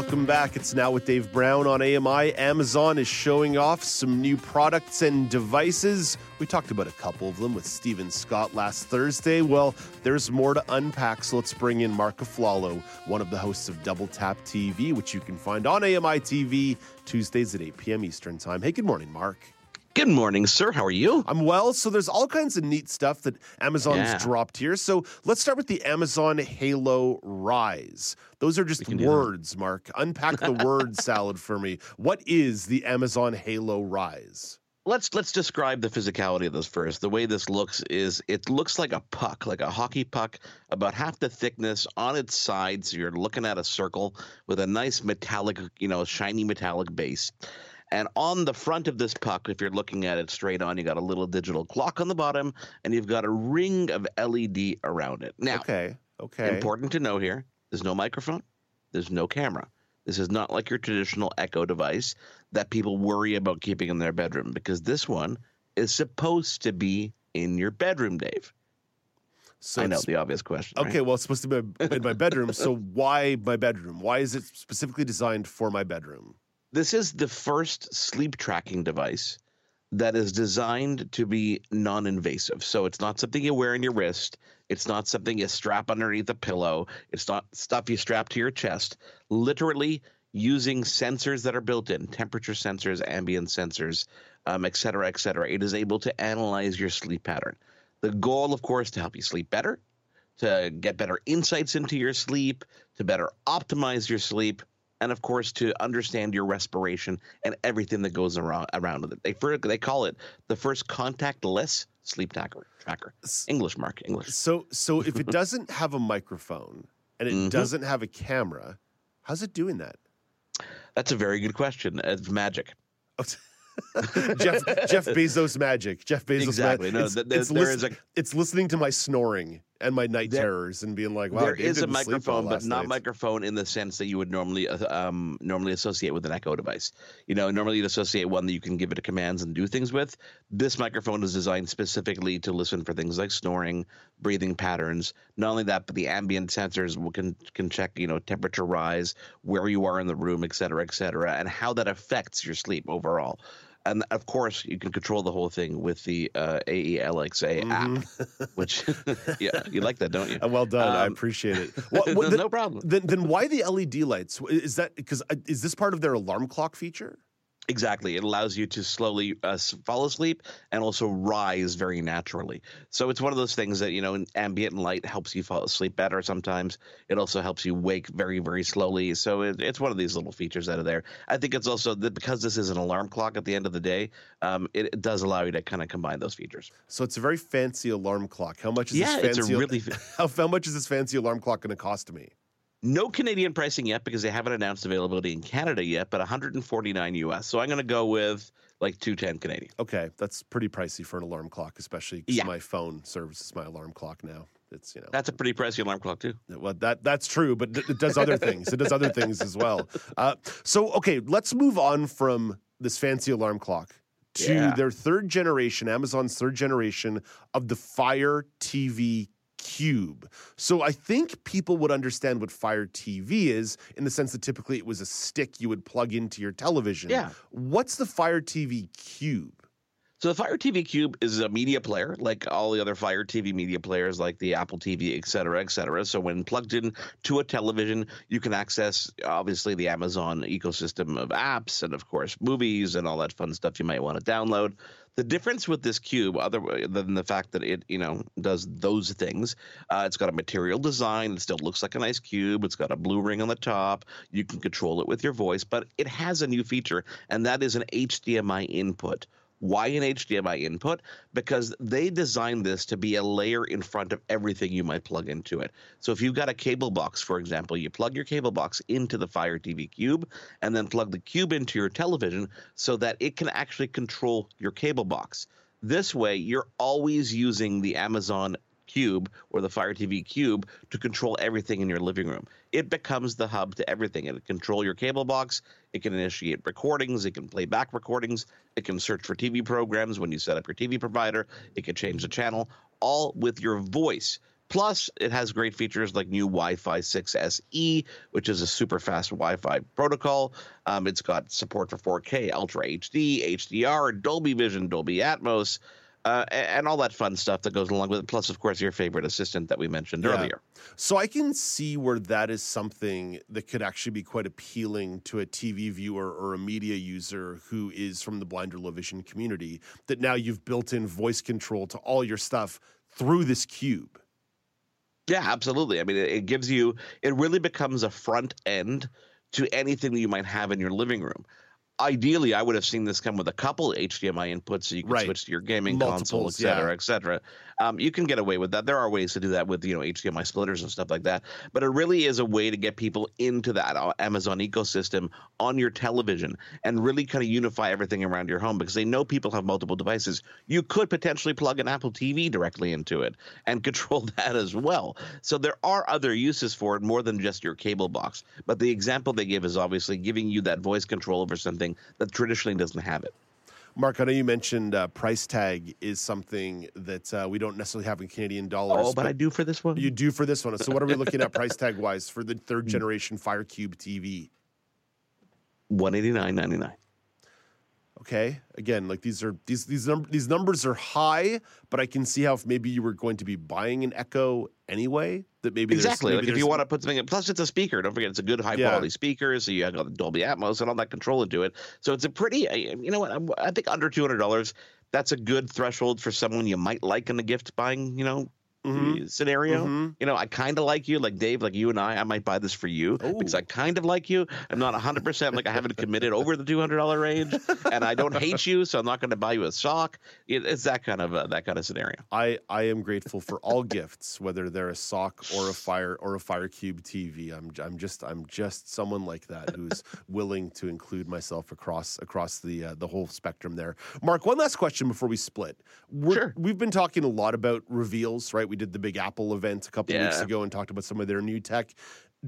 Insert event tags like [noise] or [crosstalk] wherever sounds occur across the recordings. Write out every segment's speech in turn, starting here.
Welcome back. It's now with Dave Brown on AMI. Amazon is showing off some new products and devices. We talked about a couple of them with Steven Scott last Thursday. Well, there's more to unpack, so let's bring in Mark Aflalo, one of the hosts of Double Tap TV, which you can find on AMI TV Tuesdays at 8 p.m. Eastern Time. Hey, good morning, Mark. Good morning, sir. How are you? I'm well. So there's all kinds of neat stuff that Amazon's Yeah. dropped here. So let's start with the Amazon Halo Rise. Those are just can do that. words, Mark. Unpack the [laughs] word salad for me. What is the Amazon Halo Rise? Let's let's describe the physicality of this first. The way this looks is it looks like a puck, like a hockey puck, about half the thickness on its sides. So you're looking at a circle with a nice metallic, you know, shiny metallic base. And on the front of this puck, if you're looking at it straight on, you got a little digital clock on the bottom, and you've got a ring of LED around it. Now, Okay. Okay. Important to know here there's no microphone, there's no camera. This is not like your traditional Echo device that people worry about keeping in their bedroom because this one is supposed to be in your bedroom, Dave. So I know the obvious question. right? Okay, well, it's supposed to be in my [laughs] bedroom. so why my bedroom? Why is it specifically designed for my bedroom? This is the first sleep tracking device that is designed to be non invasive. So it's not something you wear on your wrist. It's not something you strap underneath a pillow. It's not stuff you strap to your chest. Literally using sensors that are built in temperature sensors, ambient sensors, um, et cetera, et cetera. It is able to analyze your sleep pattern. The goal, of course, to help you sleep better, to get better insights into your sleep, to better optimize your sleep, and of course to understand your respiration and everything that goes around around with it. They fir- they call it the first contactless sleep tracker. Tracker. English, Mark. English. So, so if it [laughs] doesn't have a microphone and it Mhm. doesn't have a camera, how's it doing that? That's a very good question. It's magic. [laughs] Jeff Jeff [laughs] Bezos magic. Jeff Bezos Exactly. magic. No, it's, th- there- it's, listen- a- it's listening to my snoring and my night There- terrors and being like, wow, there is a didn't sleep well microphone, but not night. microphone in the sense that you would normally uh, um, normally associate with an Echo device. You know, normally you'd associate one that you can give it commands and do things with. This microphone is designed specifically to listen for things like snoring, breathing patterns. Not only that, but the ambient sensors will- can can check you know temperature rise, where you are in the room, et cetera, et cetera, and how that affects your sleep overall. And of course, you can control the whole thing with the uh, AELXA app, which [laughs] yeah, you like that, don't you? Uh, well done. I Um, appreciate it. What, what- [laughs] no, then, no problem. Then, then why the LED lights? Is that because is this part of their alarm clock feature? Exactly. It allows you to slowly uh, fall asleep and also rise very naturally. So it's one of those things that, you know, ambient light helps you fall asleep better sometimes. It also helps you wake very, very slowly. So it, it's one of these little features that are there. I think it's also that because this is an alarm clock at the end of the day, um, it, it does allow you to kind of combine those features. So it's a very fancy alarm clock. How much is Yeah, this it's a fancy? really [laughs] how, how much is this fancy alarm clock going to cost me? No Canadian pricing yet because they haven't announced availability in Canada yet, but 149 US. So I'm going to go with like 210 Canadian. Okay, that's pretty pricey for an alarm clock, especially because Yeah. my phone serves as my alarm clock now. It's you know That's a pretty pricey alarm clock too. well that that's true, but it it does other [laughs] things. It does other things as well. Uh, so okay, let's move on from this fancy alarm clock to Yeah. their third generation, Amazon's third generation of the Fire TV Cube. So I think people would understand what Fire TV is in the sense that typically it was a stick you would plug into your television. Yeah. What's the Fire TV Cube? So the Fire TV Cube is a media player, like all the other Fire TV media players, like the Apple TV, et cetera, et cetera. So when plugged in to a television, you can access obviously the Amazon ecosystem of apps and of course movies and all that fun stuff you might want to download. The difference with this cube, other than the fact that it, you know, does those things, uh, it's got a material design. It still looks like a nice cube. It's got a blue ring on the top. You can control it with your voice, but it has a new feature, and that is an HDMI input Why an HDMI input? Because they designed this to be a layer in front of everything you might plug into it. So if you've got a cable box, for example, you plug your cable box into the Fire TV Cube and then plug the cube into your television so that it can actually control your cable box. This way, you're always using the Amazon Cube or the Fire TV Cube to control everything in your living room. It becomes the hub to everything. It can control your cable box. It can initiate recordings. It can play back recordings. It can search for TV programs when you set up your TV provider. It can change the channel, all with your voice. Plus, it has great features like new Wi Fi 6 SE, which is a super fast Wi Fi protocol. Um, it's got support for 4K, Ultra HD, HDR, Dolby Vision, Dolby Atmos uh, and all that fun stuff that goes along with it. Plus, of course, your favorite assistant that we mentioned yeah. earlier. So I can see where that is something that could actually be quite appealing to a TV viewer or a media user who is from the blind or low vision community. That now you've built in voice control to all your stuff through this cube. Yeah, absolutely. I mean, it, it gives you, it really becomes a front end to anything that you might have in your living room ideally, I would have seen this come with a couple HDMI inputs so you could right. switch to your gaming Multiples, console, et cetera, yeah. et cetera. Um, you can get away with that. There are ways to do that with you know HDMI splitters and stuff like that. But it really is a way to get people into that uh, Amazon ecosystem on your television and really kind of unify everything around your home because they know people have multiple devices. You could potentially plug an Apple TV directly into it and [laughs] control that as well. So there are other uses for it more than just your cable box. But the example they give is obviously giving you that voice control over something that traditionally doesn't have it. Mark, I know you mentioned uh, price tag is something that uh, we don't necessarily have in Canadian dollars. Oh, but, but, I do for this one. You do for this one. So, what are we looking at [laughs] price tag wise for the third hmm. generation FireCube TV? One eighty nine ninety nine. Okay, again, like these are these these num- these numbers are high, but I can see how if maybe you were going to be buying an Echo anyway, that maybe exactly maybe like if you want to put something. In, plus, it's a speaker. Don't forget, it's a good high yeah. quality speaker, so you have got Dolby Atmos and all that control into it. So it's a pretty. You know what? I think under two hundred dollars, that's a good threshold for someone you might like in a gift buying. You know, mm-hmm. scenario. Mm-hmm. You know, I kind of like you, like Dave, like you and I. I might buy this for you Ooh. because I kind of like you. I'm not 100 percent like I haven't committed over the 200 dollar range, and I don't hate you, so I'm not going to buy you a sock. It, it's that kind of uh, that kind of scenario. I I am grateful for all gifts, whether they're a sock or a fire or a fire cube TV. I'm I'm just I'm just someone like that who's [laughs] willing to include myself across across the uh, the whole spectrum there. Mark, one last question before we split. We're, sure. We've been talking a lot about reveals, right? We did the Big Apple event a couple yeah. weeks ago and talked about some of their new tech.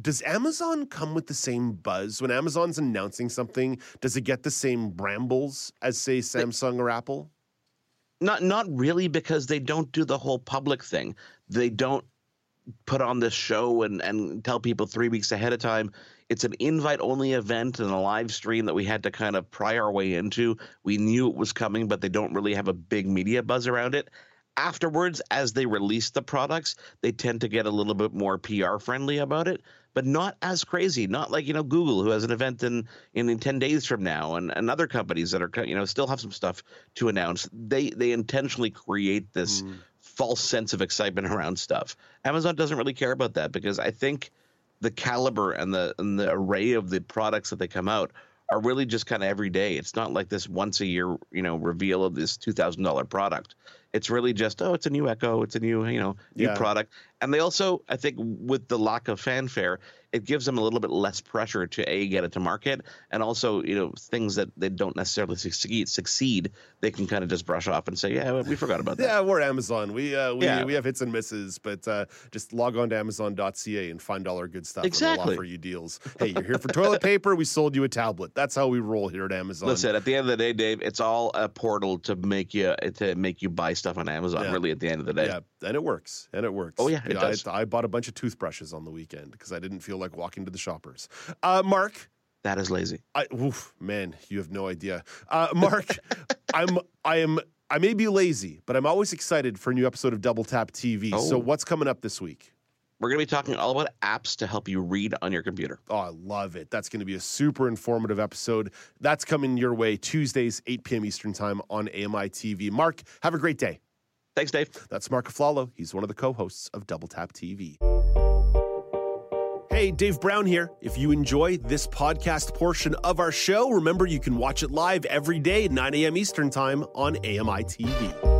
Does Amazon come with the same buzz when Amazon's announcing something? Does it get the same brambles as say Samsung or Apple? Not not really because they don't do the whole public thing. They don't put on this show and, and tell people three weeks ahead of time. It's an invite only event and a live stream that we had to kind of pry our way into. We knew it was coming, but they don't really have a big media buzz around it afterwards as they release the products they tend to get a little bit more pr friendly about it but not as crazy not like you know google who has an event in in, in 10 days from now and, and other companies that are you know still have some stuff to announce they they intentionally create this mm. false sense of excitement [laughs] around stuff amazon doesn't really care about that because i think the caliber and the and the array of the products that they come out are really just kind of every day. It's not like this once a year, you know, reveal of this two thousand dollar product. It's really just oh, it's a new Echo, it's a new you know new yeah. product, and they also I think with the lack of fanfare, it gives them a little bit less pressure to a get it to market, and also you know things that they don't necessarily succeed succeed, they can kind of just brush off and say, yeah, we forgot about that. yeah, we're Amazon. We uh, we yeah. we have hits and misses, but uh, just log on to Amazon.ca and find all our good stuff. Exactly. We'll offer you deals. Hey, you're here for toilet paper. We sold you a tablet. That's how we roll here at Amazon. Listen, at the end of the day, Dave, it's all a portal to make you to make you buy stuff on Amazon. Yeah. Really, at the end of the day. Yeah, and it works. And it works. Oh yeah, it does. I, I bought a bunch of toothbrushes on the weekend because I didn't feel like walking to the shoppers. Uh, Mark. That is lazy. I, oof, man, you have no idea. Uh, Mark, [laughs] I'm, I am, I may be lazy, but I'm always excited for a new episode of Double Tap TV. Oh. So what's coming up this week? We're going to be talking all about apps to help you read on your computer. Oh, I love it. That's going to be a super informative episode. That's coming your way Tuesdays, 8 p.m. Eastern Time on AMI TV. Mark, have a great day. Thanks, Dave. That's Mark Aflalo. He's one of the co hosts of Double Tap TV. Hey, Dave Brown here. If you enjoy this podcast portion of our show, remember you can watch it live every day at 9 a.m. Eastern Time on AMI TV.